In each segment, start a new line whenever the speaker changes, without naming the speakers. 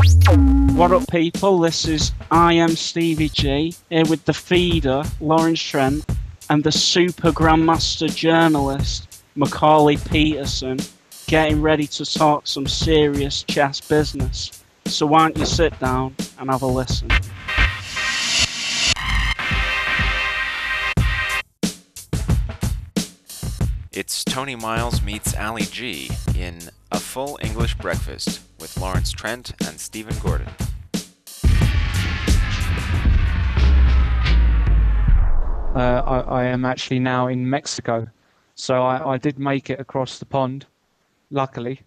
What up, people? This is I am Stevie G here with the feeder, Lawrence Trent, and the super grandmaster journalist, Macauley Peterson, getting ready to talk some serious chess business. So why don't you sit down and have a listen?
Tony Miles meets Ali G in A Full English Breakfast with Lawrence Trent and Stephen Gordon.
Uh, I, I am actually now in Mexico, so I, I did make it across the pond, luckily,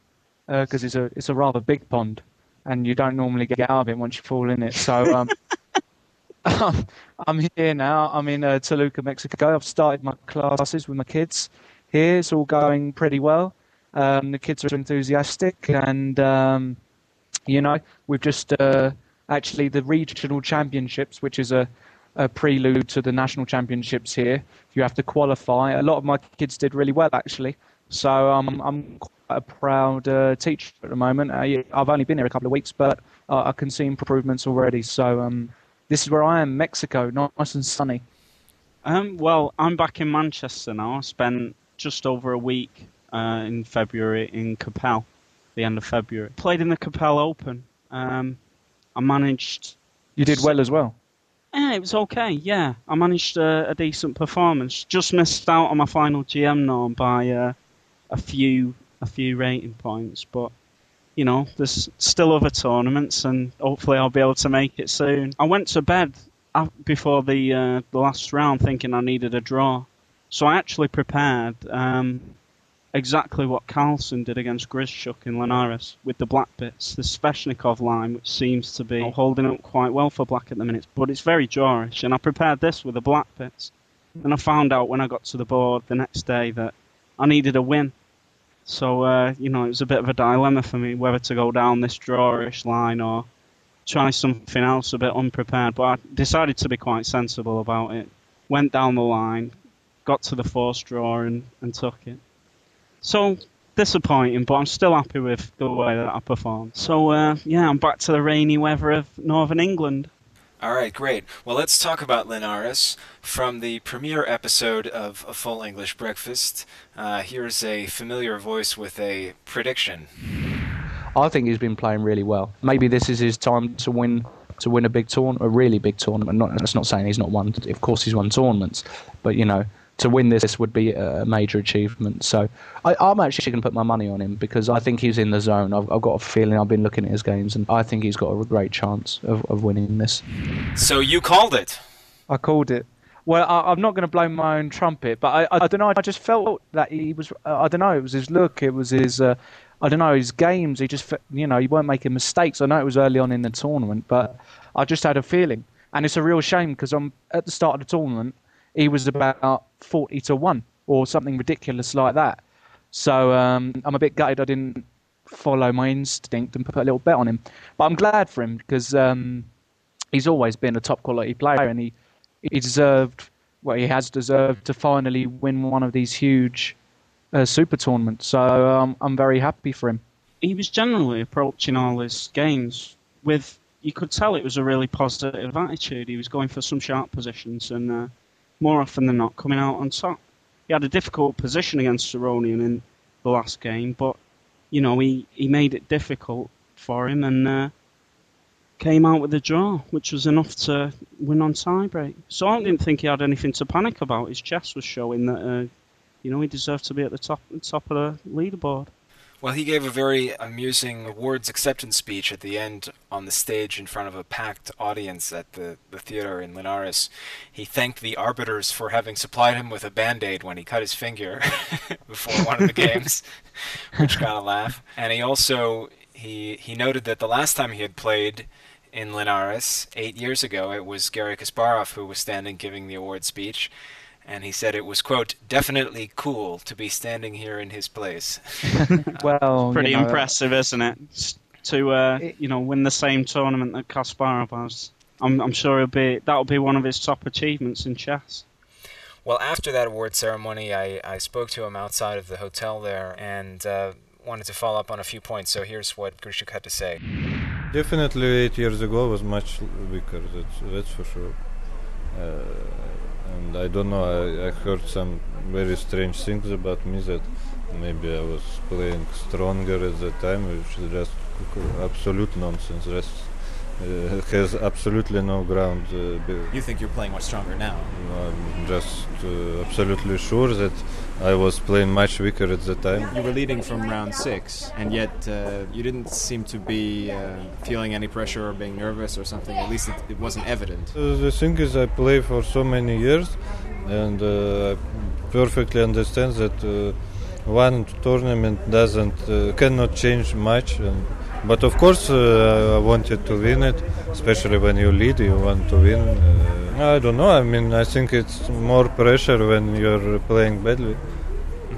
because it's a it's a rather big pond, and you don't normally get out of it once you fall in it. So um, I'm here now. I'm in uh, Toluca, Mexico. I've started my classes with my kids here. It's all going pretty well. Um, the kids are enthusiastic, and um, you know we've just uh, actually the regional championships, which is a a prelude to the national championships here. You have to qualify. A lot of my kids did really well actually, so um, I'm quite a proud uh, teacher at the moment. Uh, I've only been here a couple of weeks, but uh, I can see improvements already. So um, this is where I am, Mexico, nice and sunny.
Um, well, I'm back in Manchester now. I spent just over a week uh, in February in Cappelle, the end of February. Played in the Cappelle Open. Um, I managed.
You did well as well.
Yeah, it was okay. Yeah, I managed a, a decent performance. Just missed out on my final GM norm by uh, a few a few rating points, but you know, there's still other tournaments, and hopefully I'll be able to make it soon. I went to bed before the uh, the last round thinking I needed a draw, so I actually prepared um, exactly what Carlsen did against Grischuk in Linares with the black bits, the Sveshnikov line, which seems to be holding up quite well for black at the minute, but it's very drawish. And I prepared this with the black bits. And I found out when I got to the board the next day that I needed a win. So, uh, you know, it was a bit of a dilemma for me whether to go down this drawish line or try something else a bit unprepared. But I decided to be quite sensible about it. Went down the line, got to the force draw and, and took it. So disappointing, but I'm still happy with the way that I performed. So uh, yeah, I'm back to the rainy weather of Northern England.
All right, great. Well, let's talk about Linares from the premiere episode of A Full English Breakfast. Uh, here's a familiar voice with a prediction.
I think he's been playing really well. Maybe this is his time to win to win a big tournament, a really big tournament. Not, that's not saying he's not won. Of course, he's won tournaments, but you know, to win this would be a major achievement. So I, am actually going to put my money on him because I think he's in the zone. I've, I've, got a feeling I've been looking at his games and I think he's got a great chance of, of winning this.
So you called it?
I called it. Well, I, am not going to blow my own trumpet, but I, I, I, don't know. I just felt that he was. Uh, I don't know. It was his look. It was his. Uh, I don't know his games. He just, you know, he weren't making mistakes. I know it was early on in the tournament, but I just had a feeling, and it's a real shame because I'm at the start of the tournament he was about 40 to 1 or something ridiculous like that. So um, I'm a bit gutted I didn't follow my instinct and put a little bet on him. But I'm glad for him because um, he's always been a top quality player and he, he deserved, well, he has deserved to finally win one of these huge uh, super tournaments. So um, I'm very happy for him.
He was generally approaching all his games with, you could tell it was a really positive attitude. He was going for some sharp positions and. Uh, more often than not coming out on top. He had a difficult position against Aronian in the last game, but you know he, he made it difficult for him and uh, came out with a draw, which was enough to win on tiebreak. So I didn't think he had anything to panic about. His chess was showing that uh, you know he deserved to be at the top top of the leaderboard.
Well, he gave a very amusing awards acceptance speech at the end on the stage in front of a packed audience at the, the theater in Linares. He thanked the arbiters for having supplied him with a band aid when he cut his finger before one of the games, which got a laugh. And he also he he noted that the last time he had played in Linares eight years ago, it was Gary Kasparov who was standing giving the award speech and he said it was quote definitely cool to be standing here in his place.
well, pretty you know, impressive, isn't it? To uh, it, you know win the same tournament that Kasparov has. I'm, I'm sure it'll be that'll be one of his top achievements in chess.
Well, after that award ceremony, I, I spoke to him outside of the hotel there and uh, wanted to follow up on a few points. So here's what Grischuk had to say.
Definitely, eight years ago was much weaker. That's that's for sure. Uh, and I don't know. I, I heard some very strange things about me that maybe I was playing stronger at the time, which is just absolute nonsense. Just uh, has absolutely no ground. Uh,
you think you're playing much stronger now?
I'm just uh, absolutely sure that I was playing much weaker at the time.
You were leading from round six, and yet uh, you didn't seem to be uh, feeling any pressure or being nervous or something. At least it, it wasn't evident.
Uh, the thing is, I play for so many years, and I perfectly understand that one tournament doesn't cannot change much. And, but of course, uh, I wanted to win it, especially when you lead, you want to win. Uh, I don't know. I mean, I think it's more pressure when you're playing badly.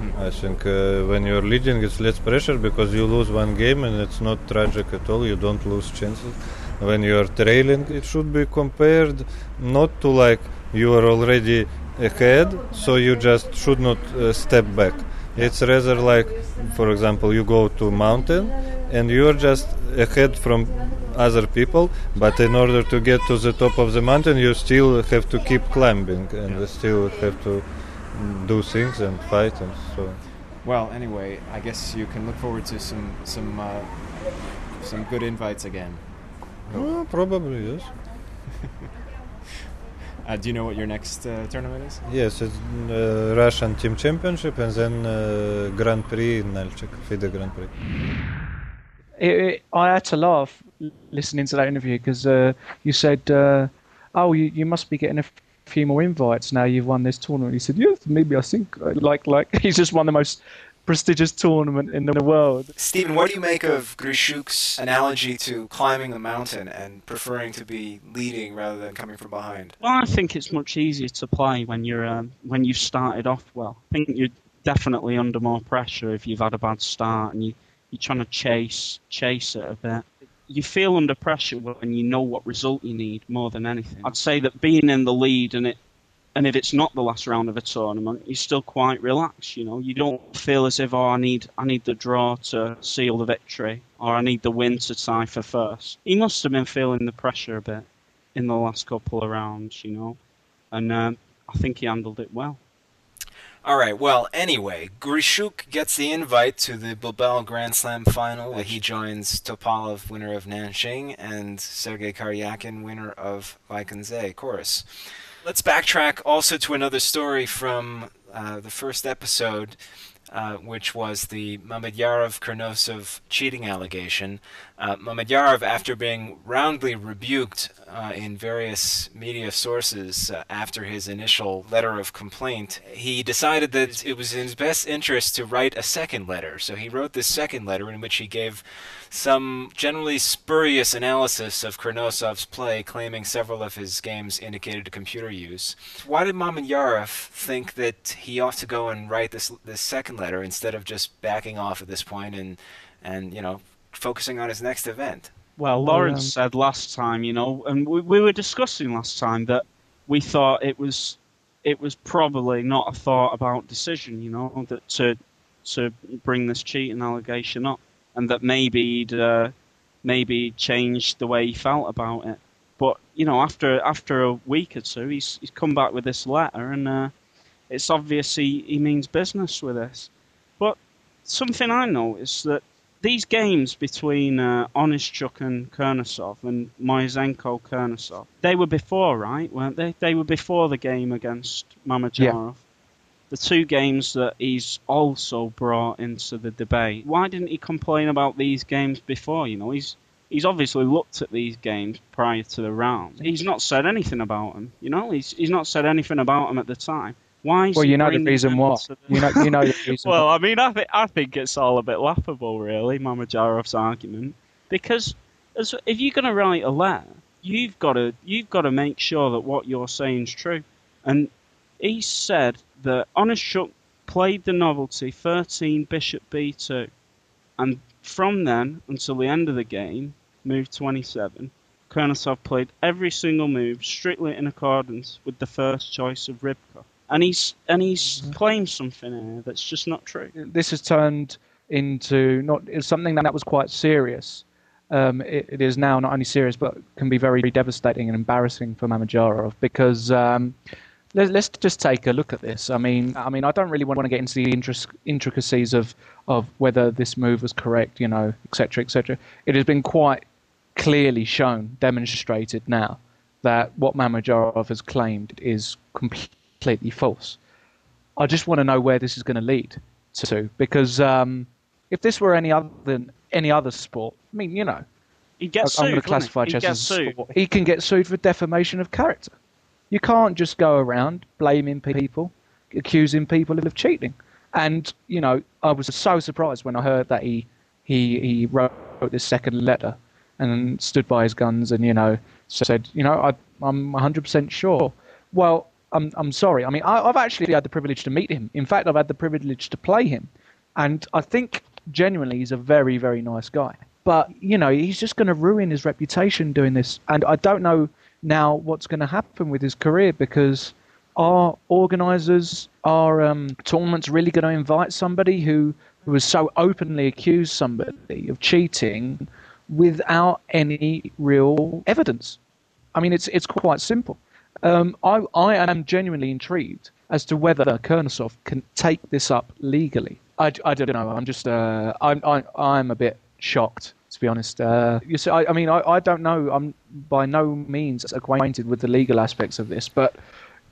Mm-hmm. I think uh, when you're leading, it's less pressure because you lose one game and it's not tragic at all. You don't lose chances. When you're trailing, it should be compared not to like you are already ahead, so you just should not uh, step back. It's rather like, for example, you go to mountain and you're just ahead from other people but in order to get to the top of the mountain you still have to keep climbing and you still have to do things and fight and so
well anyway i guess you can look forward to some some uh, some good invites again.
Well, probably yes.
Uh, do you know what your next uh, tournament is?
Yes, it's uh, Russian Team Championship and then uh, Grand Prix in Nalchik, FIDE Grand Prix.
It, it, I had to laugh listening to that interview because uh, you said, uh, "Oh, you, you must be getting a few more invites now you've won this tournament." He said, "Yes, maybe I think like like he's just won the most." prestigious tournament in the world.
Stephen, what do you make of Grischuk's analogy to climbing the mountain and preferring to be leading rather than coming from behind?
Well, I think it's much easier to play when you're um, when you've started off well. I think you're definitely under more pressure if you've had a bad start and you you're trying to chase chase it a bit. You feel under pressure when you know what result you need more than anything. I'd say that being in the lead and it and if it's not the last round of a tournament, you're still quite relaxed. You know, you don't feel as if oh I need I need the draw to seal the victory or I need the win to tie for first. He must have been feeling the pressure a bit in the last couple of rounds, you know, and um, I think he handled it well.
All right. Well, anyway, Grischuk gets the invite to the Bilbao Grand Slam final. Where he joins Topalov, winner of Nanjing, and Sergei Karyakin, winner of Wijk aan Zee Corus. Let's backtrack also to another story from uh, the first episode. Uh, which was the Mamedyarov Kurnosov cheating allegation. Uh, Mamedyarov, after being roundly rebuked uh, in various media sources uh, after his initial letter of complaint, he decided that it was in his best interest to write a second letter. So he wrote this second letter in which he gave some generally spurious analysis of Kurnosov's play, claiming several of his games indicated computer use. Why did Mamedyarov think that he ought to go and write this this second letter instead of just backing off at this point and and you know focusing on his next event?
Well, Lawrence um, said last time, you know, and we, we were discussing last time that we thought it was it was probably not a thought about decision, you know, that to to bring this cheating allegation up, and that maybe he'd uh, maybe changed the way he felt about it. But you know, after after a week or two, he's he's come back with this letter, and uh, it's obvious he, he means business with this. But something I noticed that these games between uh, Onischuk and Kurnosov and Moiseenko Kurnosov, they were before, right? Weren't they? They were before the game against Mamedyarov. Yeah. The two games that he's also brought into the debate. Why didn't he complain about these games before? You know, he's he's obviously looked at these games prior to the round. He's not said anything about them. You know, he's he's not said anything about them at the time. Why?
well, you know the reason why. You know, you know the reason.
well, I mean, I think I think it's all a bit laughable, really, Mamedyarov argument, because as, if you're going to write a letter, you've got to you've got to make sure that what you're saying is true. And he said that Onischuk played the novelty 13 Bishop B2, and from then until the end of the game, move 27, Kurnosov played every single move strictly in accordance with the first choice of Rybka and he's and he's mm-hmm. claimed something here that's just not true.
This has turned into not something that was quite serious, um, it, it is now not only serious but can be very devastating and embarrassing for Mamedyarov because um, let, us just take a look at this. I mean, I mean, I don't really want to get into the intricacies of of whether this move was correct, you know, etc., etc. It has been quite clearly shown, demonstrated now that what Mamedyarov has claimed is completely false. I just want to know where this is going to lead to because um, if this were any other than any other sport, I mean, you know,
he gets
I'm
sued,
going to classify
he?
chess
He
as
sued.
sport. He can get sued for defamation of character. You can't just go around blaming people, accusing people of cheating. And you know, I was so surprised when I heard that he he he wrote this second letter and stood by his guns and you know said, you know, I, I'm 100% sure. Well, I'm I'm sorry. I mean, I, I've actually had the privilege to meet him. In fact, I've had the privilege to play him, and I think genuinely he's a very very nice guy. But you know, he's just going to ruin his reputation doing this, and I don't know now what's going to happen with his career because are organisers, are um, tournaments really going to invite somebody who, who has so openly accused somebody of cheating without any real evidence? I mean, it's it's quite simple. Um, I I am genuinely intrigued as to whether Kurnosov can take this up legally. I, I don't know. I'm just uh, I'm I, I'm a bit shocked to be honest. Uh, you see, I, I mean, I, I don't know. I'm by no means acquainted with the legal aspects of this, but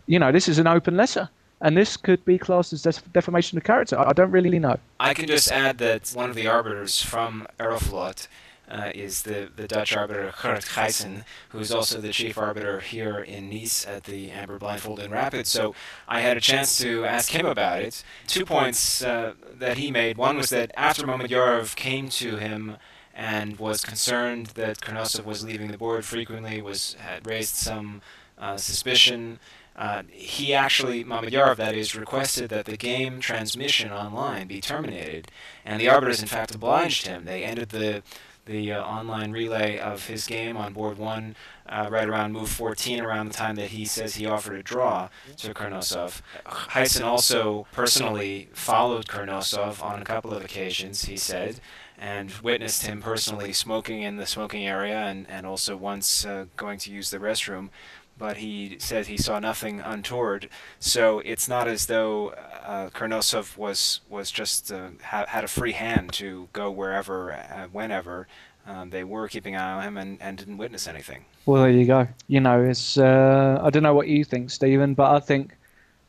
you know, this is an open letter, and this could be classed as def- defamation of character. I, I don't really know.
I can just add that one of the arbiters from Aeroflot uh, is the, the Dutch arbiter Gert Gijssen, who is also the chief arbiter here in Nice at the Amber Blindfold in Rapid. So I had a chance to ask him about it. Two points uh, that he made. One was that after Mamedyarov came to him and was concerned that Kurnosov was leaving the board frequently, was had raised some uh, suspicion. Uh, he actually, Mamedyarov, that is, requested that the game transmission online be terminated, and the arbiters, in fact, obliged him. They ended the the uh, online relay of his game on board one uh, right around move 14, around the time that he says he offered a draw to Kurnosov. Gijssen also personally followed Kurnosov on a couple of occasions, he said, and witnessed him personally smoking in the smoking area and, and also once uh, going to use the restroom. But he said he saw nothing untoward, so it's not as though uh, Kurnosov was was just uh, ha- had a free hand to go wherever, uh, whenever. Um, they were keeping an eye on him and, and didn't witness anything.
Well, there you go. You know, it's uh, I don't know what you think, Stephen, but I think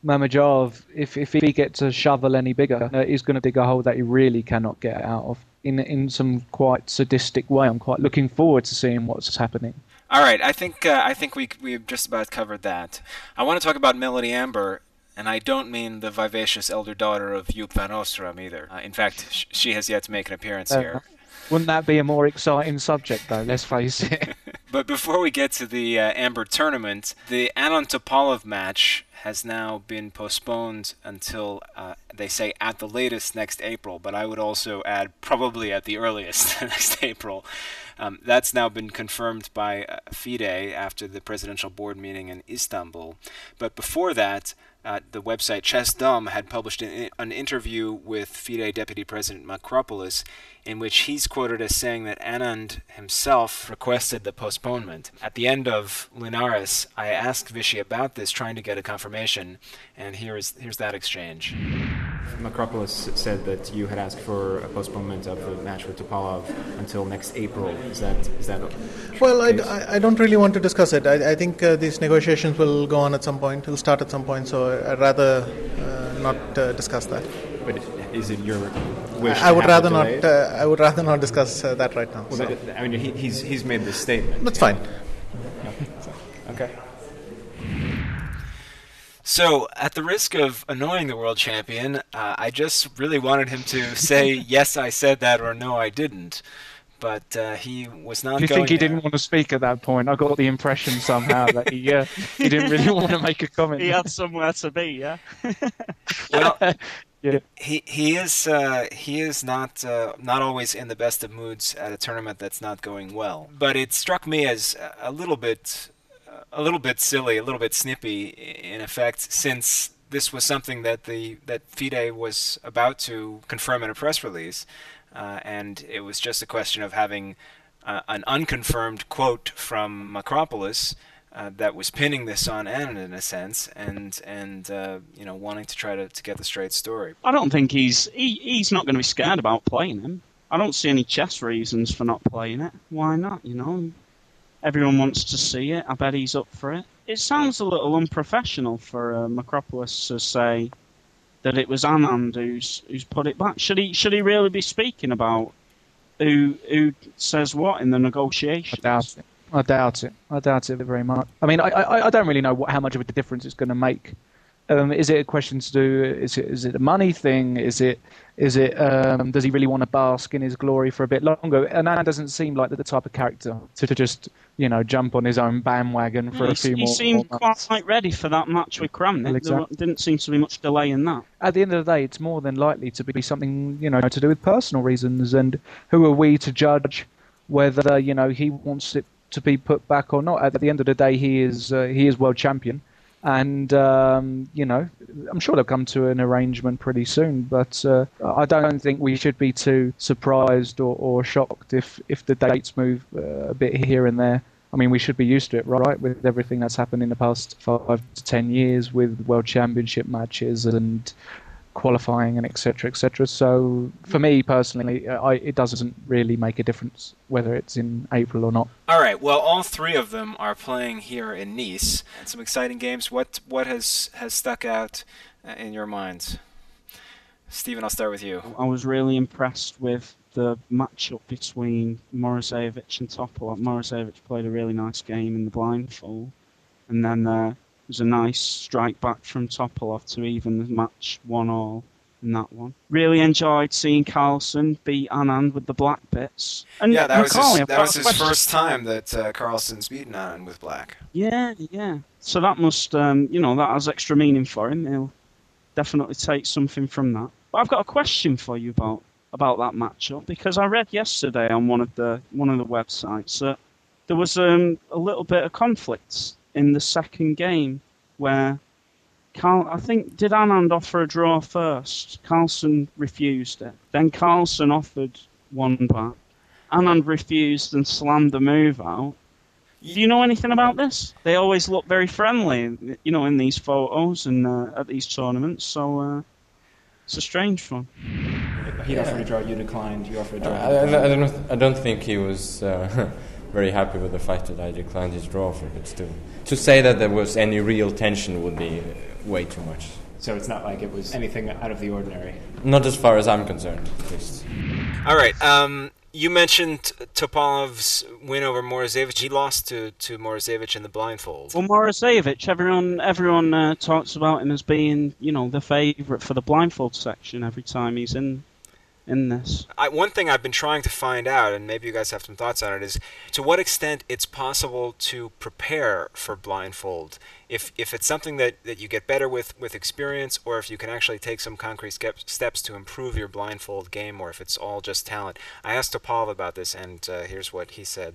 Mamedyarov, if if he gets a shovel any bigger, uh, he's going to dig a hole that he really cannot get out of in in some quite sadistic way. I'm quite looking forward to seeing what's happening.
All right, I think uh, I think we we've just about covered that. I want to talk about Melody Amber, and I don't mean the vivacious elder daughter of Joop van Oosterom either. Uh, in fact, sh- she has yet to make an appearance
Uh,
here.
Wouldn't that be a more exciting subject, though? Let's face it.
But before we get to the uh, Amber tournament, the Anand Topalov match has now been postponed until uh, they say at the latest next April. But I would also add probably at the earliest next April. Um, that's now been confirmed by uh, FIDE after the presidential board meeting in Istanbul. But before that, uh, the website Chessdom had published an, an interview with FIDE Deputy President Makropoulos, in which he's quoted as saying that Anand himself requested the postponement. At the end of Linares, I asked Vishy about this, trying to get a confirmation, and here is here's that exchange.
Makropoulos said that you had asked for a postponement of the match with Topalov until next April. Is that is that?
Well, I. I, I don't really want to discuss it. I, I think uh, these negotiations will go on at some point. Will start at some point. So I'd rather uh, not uh, discuss that.
But is it your wish?
I, I would rather not. Uh, I would rather not discuss uh, that right now.
Well,
so.
that- I mean, he, he's he's made this statement.
That's fine.
Okay.
So, at the risk of annoying the world champion, uh, I just really wanted him to say, yes, I said that, or no, I didn't. But uh, he was not
Do you
going
think he
there.
didn't want to speak at that point? I got the impression somehow that he uh, he didn't really want to make a comment.
He had somewhere to be, yeah.
Well,
Yeah.
he he is uh, he is not uh, not always in the best of moods at a tournament that's not going well. But it struck me as a little bit a little bit silly, a little bit snippy in effect, since this was something that the that FIDE was about to confirm in a press release, uh, and it was just a question of having uh, an unconfirmed quote from Makropoulos uh, that was pinning this on Anand in a sense, and and uh, you know wanting to try to, to get the straight story.
I don't think he's he, he's not going to be scared about playing him. I don't see any chess reasons for not playing it. Why not? You know, everyone wants to see it. I bet he's up for it. It sounds a little unprofessional for uh, Makropoulos to say that it was Anand who's who's put it back. Should he should he really be speaking about who who says what in the negotiations?
I doubt it. I doubt it. I doubt it very much. I mean, I I, I don't really know what, how much of a difference it's going to make. Um, is it a question to do? Is it is it a money thing? Is it is it um, does he really want to bask in his glory for a bit longer? And that doesn't seem like the type of character to, to just you know jump on his own bandwagon for
he,
a few
he
more.
seemed
more
quite ready for that match with Kramnik.
Well,
There
exactly.
didn't seem to be much delay in that.
at the end of the day, it's more than likely to be something you know to do with personal reasons. And who are we to judge whether you know he wants it to be put back or not? At the end of the day, he is uh, he is world champion, and um, you know I'm sure they'll come to an arrangement pretty soon. But uh, I don't think we should be too surprised or, or shocked if if the dates move uh, a bit here and there. I mean, we should be used to it, right? With everything that's happened in the past five to ten years with world championship matches and qualifying and etc. etc. So for me personally, uh, I, it doesn't really make a difference whether it's in April or not.
All right. Well, all three of them are playing here in Nice, and some exciting games. What what has has stuck out uh, in your minds? Stephen, I'll start with you.
I was really impressed with the matchup between Morozevich and Topalov. Morozevich played a really nice game in the blindfold, and then uh, there was a nice strike back from Topalov to even the match one all in that one. Really enjoyed seeing Carlsen beat Anand with the black bits. And
Yeah, that was his, that was his
question.
first time that uh, Carlsen's beaten Anand with black.
Yeah, yeah. So that must, um, you know, that has extra meaning for him. He'll definitely take something from that. But I've got a question for you about about that matchup because I read yesterday on one of the one of the websites that there was um, a little bit of conflict in the second game where Carl, I think, did Anand offer a draw first? Carlsen refused it. Then Carlsen offered one back. Anand refused and slammed the move out. Do you know anything about this? They always look very friendly, you know, in these photos and uh, at these tournaments. So uh, it's a strange one.
He offered a draw, you declined. You offered a draw.
I, I. I don't. I don't think he was uh, very happy with the fact that I declined his draw offer. But still, to say that there was any real tension would be uh, way too much.
So it's not like it was anything out of the ordinary.
Not as far as I'm concerned, at least.
All right. Um, you mentioned Topalov's win over Morozevich. He lost to, to Morozevich in the blindfold.
Well, Morozevich, everyone everyone uh, talks about him as being, you know, the favourite for the blindfold section every time he's in in this.
I, one thing I've been trying to find out, and maybe you guys have some thoughts on it, is to what extent it's possible to prepare for blindfold. If if it's something that, that you get better with with experience, or if you can actually take some concrete skep- steps to improve your blindfold game, or if it's all just talent. I asked Topalov about this, and uh, here's what he said.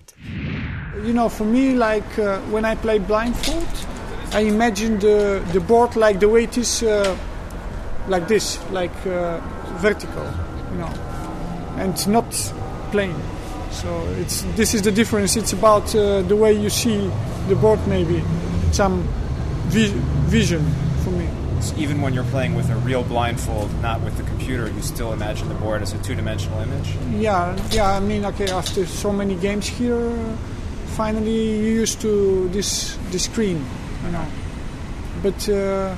You know, for me, like uh, when I play blindfold, I imagine the, the board like the way it is, uh, like this, like uh, vertical, you know, and not plain. So it's this is the difference. It's about uh, the way you see the board, maybe some vi- vision for me.
So even when you're playing with a real blindfold, not with the computer, you still imagine the board as a two-dimensional image.
Yeah, yeah. I mean, okay. After so many games here, finally you used to this the screen, you know. But uh,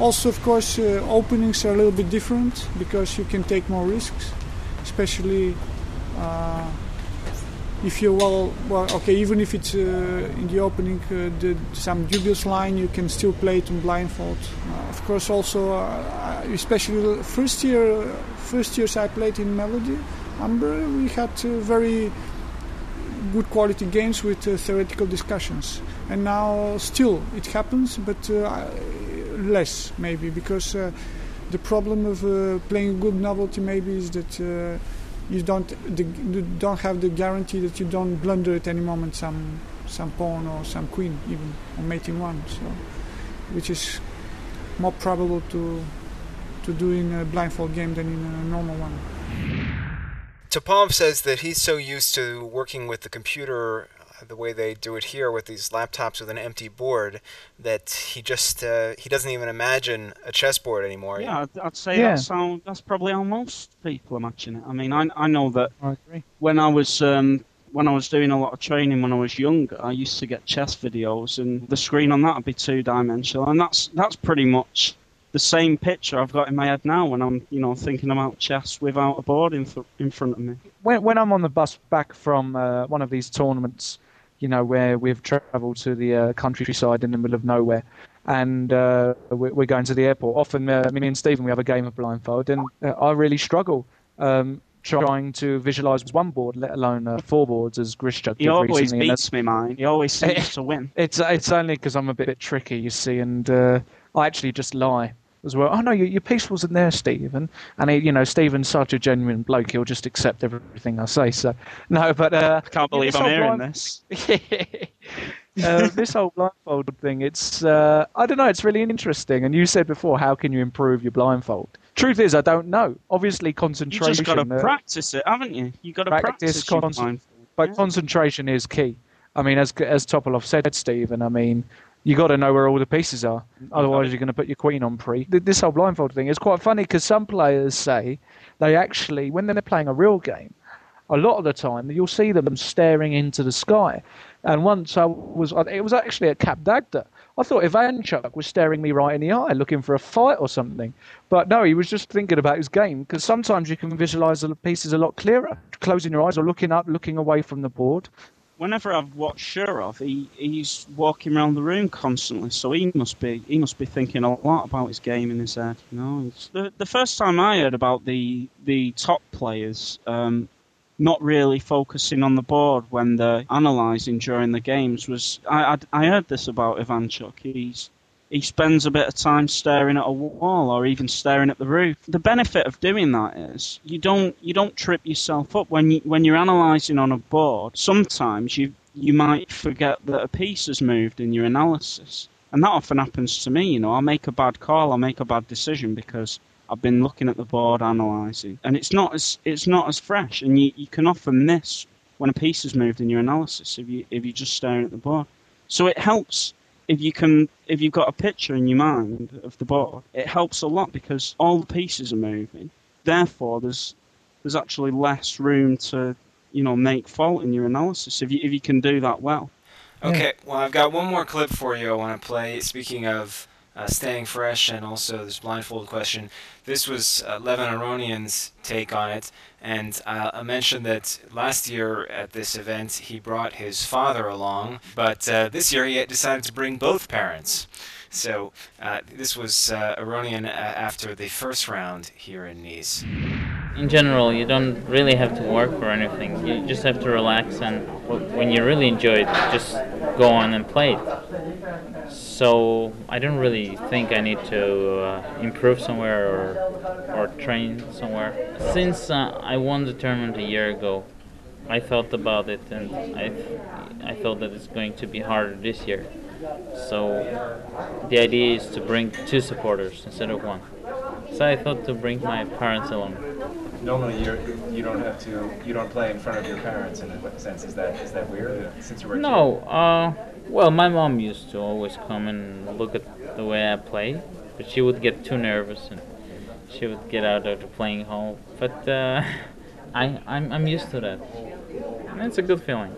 also, of course, uh, openings are a little bit different because you can take more risks, especially uh, if you're well, well, okay. Even if it's uh, in the opening, uh, the, some dubious line, you can still play it on blindfold. Uh, of course, also, uh, especially first year, first years I played in Melody, Amber, we had very good quality games with theoretical discussions. And now, still, it happens, but uh, less maybe because uh, the problem of uh, playing a good novelty maybe is that. Uh, you don't the, you don't have the guarantee that you don't blunder at any moment some some pawn or some queen even or mate in one so which is more probable to to do in a blindfold game than in a normal one
Topalov says that he's so used to working with the computer the way they do it here with these laptops with an empty board that he just uh, he doesn't even imagine a chessboard anymore.
Yeah, I'd, I'd say
Yeah.
that's how that's probably how most people imagine it. I mean, I I know that
I agree.
when I was um, when I was doing a lot of training when I was younger, I used to get chess videos, and the screen on that would be two dimensional, and that's that's pretty much the same picture I've got in my head now when I'm you know thinking about chess without a board in fr- in front of me.
when when I'm on the bus back from uh, one of these tournaments, you know, where we've travelled to the uh, countryside in the middle of nowhere, and uh, we're, going to the airport. Often, uh, me and Stephen, we have a game of blindfold, and uh, I really struggle um, trying to visualise one board, let alone uh, four boards, as Grischuk
He
did
always
recently. and
beats me, mine. He always seems to win.
It's it's only because I'm a bit tricky, you see, and uh, I actually just lie as well. Oh no, your, your piece wasn't there, Stephen. And he, you know, Stephen's such a genuine bloke; he'll just accept everything I say. So no, but uh,
I can't believe I'm hearing
blind-
this.
uh, this whole blindfold thing, it's uh, I don't know, it's really interesting. And you said before, how can you improve your blindfold? Truth is, I don't know. Obviously, concentration.
You just got to
uh,
practice it, haven't you? You got to
Practice
practice, your blindfold.
But
Yeah.
concentration is key. I mean, as as Topalov said, Stephen. I mean, you got to know where all the pieces are. Otherwise, you're going to put your queen on pre. This whole blindfold thing is quite funny because some players say they actually, when they're playing a real game, a lot of the time you'll see them staring into the sky. And once I was, it was actually at Cap d'Agde. I thought Ivanchuk was staring me right in the eye, looking for a fight or something. But no, he was just thinking about his game because sometimes you can visualize the pieces a lot clearer, closing your eyes or looking up, looking away from the board.
Whenever I've watched Shirov, he, he's walking around the room constantly, so he must be he must be thinking a lot about his game in his head. You know, the the first time I heard about the the top players um, not really focusing on the board when they're analysing during the games was I, I I heard this about Ivanchuk. He's he spends a bit of time staring at a wall or even staring at the roof. The benefit of doing that is you don't you don't trip yourself up when you when you're analysing on a board. Sometimes you you might forget that a piece has moved in your analysis, and that often happens to me. You know, I'll make a bad call, I'll make a bad decision because I've been looking at the board analysing, and it's not as it's not as fresh, and you, you can often miss when a piece has moved in your analysis if you if you're just staring at the board. So it helps if you can if you've got a picture in your mind of the board, it helps a lot because all the pieces are moving. Therefore, there's there's actually less room to you know make fault in your analysis if you if you can do that well.
Okay, well, I've got one more clip for you I want to play. Speaking of uh, staying fresh and also this blindfold question, this was uh, Levon Aronian's take on it. And uh, I mentioned that last year at this event he brought his father along, but uh, this year he decided to bring both parents. So uh, this was uh, Aronian uh, after the first round here in Nice.
in general, you don't really have to work for anything. You just have to relax, and when you really enjoy it, just go on and play it. So I don't really think I need to uh, improve somewhere or or train somewhere. Since uh, I won the tournament a year ago, I thought about it, and I I thought that it's going to be harder this year. So the idea is to bring two supporters instead of one. So I thought to bring my parents along.
Normally, you're, you don't have to. You don't play in front of your parents in a sense. Is that is that weird? Since you were
No, uh, well, my mom used to always come and look at the way I play, but she would get too nervous and she would get out of the playing hall. But uh, I, I'm, I'm used to that. And it's a good feeling.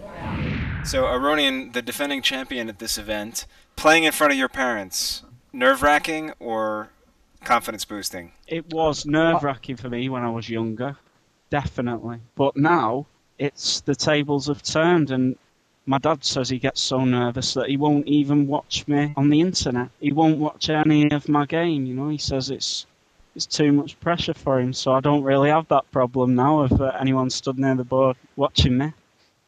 So Aronian, the defending champion at this event, playing in front of your parents, nerve wracking or confidence boosting?
It was nerve wracking for me when I was younger, definitely. But now it's the tables have turned, and my dad says he gets so nervous that he won't even watch me on the internet. He won't watch any of my game. You know, he says it's it's too much pressure for him. So I don't really have that problem now of uh, anyone stood near the board watching me.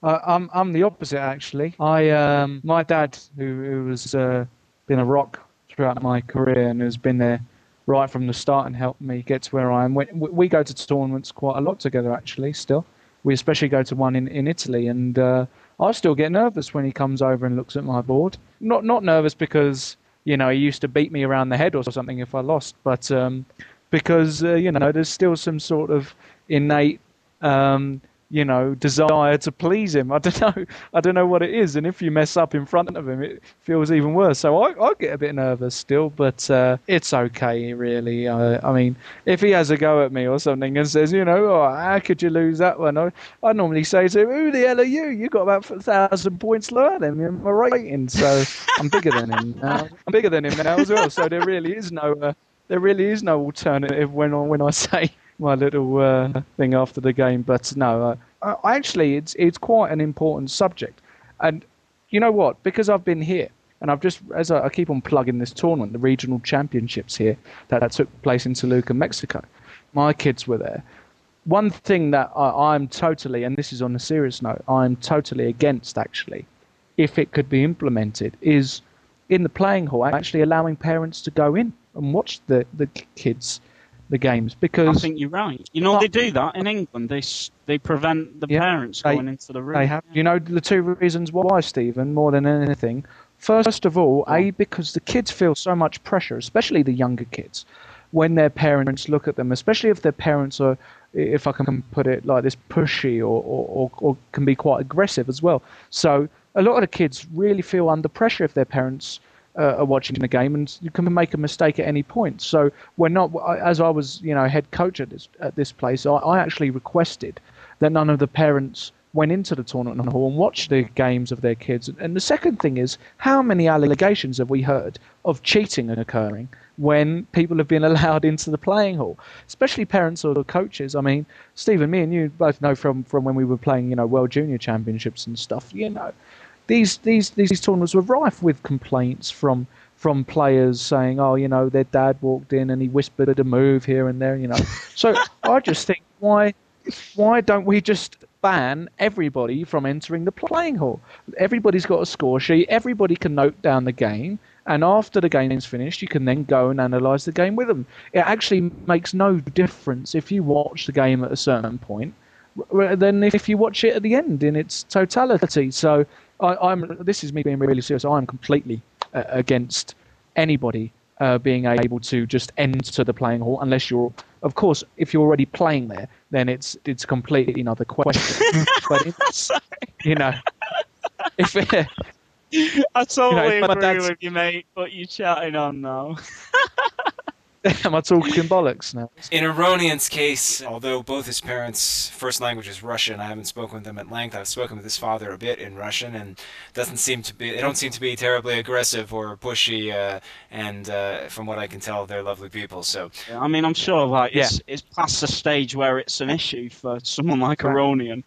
Uh, I'm I'm the opposite actually. I um my dad who who has uh, been a rock throughout my career and has been there right from the start and helped me get to where I am. We, we go to tournaments quite a lot together actually. Still, we especially go to one in in Italy and uh, I still get nervous when he comes over and looks at my board. Not not nervous because you know he used to beat me around the head or something if I lost, but um, because uh, you know there's still some sort of innate um, you know, desire to please him. I don't know. I don't know what it is. And if you mess up in front of him, it feels even worse. So I, I get a bit nervous still, but uh, it's okay, really. I mean, if he has a go at me or something and says, you know, oh, how could you lose that one? I, I normally say to him, who the hell are you? You got about a thousand points lower than me in my rating. So I'm bigger than him now. I'm bigger than him now as well. So there really is no. Uh, there really is no alternative when when I say my little uh, thing after the game. But no, uh, actually, it's it's quite an important subject. And you know what? Because I've been here, and I've just as I, I keep on plugging this tournament, the regional championships here that, that took place in Toluca, Mexico. My kids were there. One thing that I, I'm totally, and this is on a serious note, I'm totally against actually, if it could be implemented, is in the playing hall actually allowing parents to go in and watch the, the kids the games because
I think you're right. You know, they do that in England. They they prevent the yeah, parents they, going into the room.
They have. You know the two reasons why, Stephen, more than anything. First of all, a because the kids feel so much pressure, especially the younger kids, when their parents look at them, especially if their parents are, if I can put it like this, pushy or or, or, or can be quite aggressive as well. So a lot of the kids really feel under pressure if their parents uh, are watching the game, and you can make a mistake at any point. So we're not, as I was, you know, head coach at this at this place. I, I actually requested that none of the parents went into the tournament hall and watched the games of their kids. And the second thing is, how many allegations have we heard of cheating occurring when people have been allowed into the playing hall, especially parents or coaches? I mean, Stephen, me and you both know from, from when we were playing, you know, World Junior Championships and stuff. You know, these these these tournaments were rife with complaints from from players saying, "Oh, you know, their dad walked in and he whispered a move here and there," you know. so I just think, why why don't we just ban everybody from entering the playing hall? Everybody's got a score sheet. Everybody can note down the game. And after the game is finished, you can then go and analyse the game with them. It actually makes no difference if you watch the game at a certain point than if you watch it at the end in its totality. So I, am This is me being really serious. I'm completely uh, against anybody uh, being able to just enter the playing hall unless you're, of course, if you're already playing there, then it's it's completely another question. but it's, you know, if
it, I totally you know, agree with you, mate. But you're chatting on now.
Am I talking bollocks now?
In Aronian's case, although both his parents' first language is Russian, I haven't spoken with them at length. I've spoken with his father a bit in Russian, and doesn't seem to be. They don't seem to be terribly aggressive or pushy. Uh, and uh, from what I can tell, they're lovely people. So,
yeah, I mean, I'm sure like it's, yeah. it's past the stage where it's an issue for someone like right. Aronian,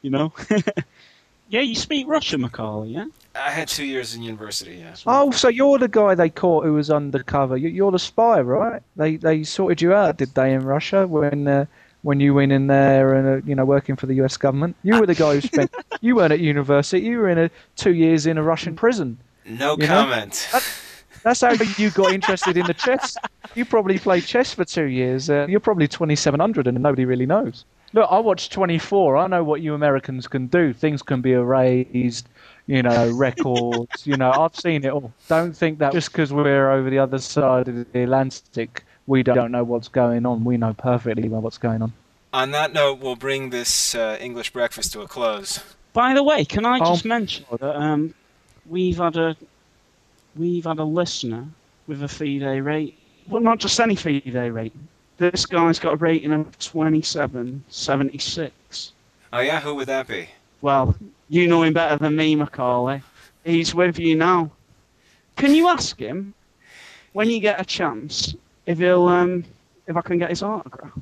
you know. yeah, you speak Russian, Macauley. Yeah.
I had two years in university. Yeah.
Oh, so you're the guy they caught who was undercover. You're the spy, right? They they sorted you out, did they, in Russia when uh, when you went in there and uh, you know working for the U.S. government? You were the guy who spent. you weren't at university. You were in a two years in a Russian prison.
No comment.
That, that's how you got interested in the chess. You probably played chess for two years. Uh, you're probably 2700 and nobody really knows. Look, I watched 24. I know what you Americans can do. Things can be erased you know, records. you know, I've seen it all. Don't think that just because we're over the other side of the Atlantic, we don't know what's going on. We know perfectly well what's going on.
On that note, we'll bring this uh, English breakfast to a close.
By the way, can I just oh. mention that um, we've had a we've had a listener with a FIDE rate, well, not just any FIDE rate. This guy's got a rating of 2776.
Oh yeah, who would that be?
Well, you know him better than me, Macauley. He's with you now. Can you ask him when you get a chance if he'll um if I can get his autograph?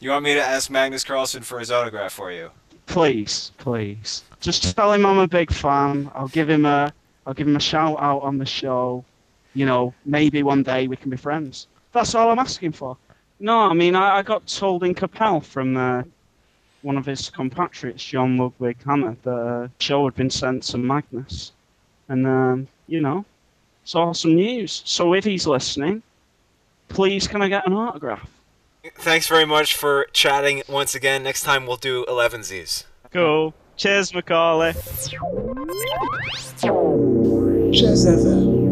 You want me to ask Magnus Carlsen for his autograph for you?
Please, please. Just tell him I'm a big fan. I'll give him a I'll give him a shout out on the show. You know, maybe one day we can be friends. That's all I'm asking for. No, I mean I, I got told in Cappelle from uh, one of his compatriots, Jon Ludvig Hammer, the show had been sent to Magnus. And, um, you know, it's awesome news. So if he's listening, please can I get an autograph?
Thanks very much for chatting once again. Next time we'll do 11Zs.
Cool. Cheers, Macauley.
Cheers, FM.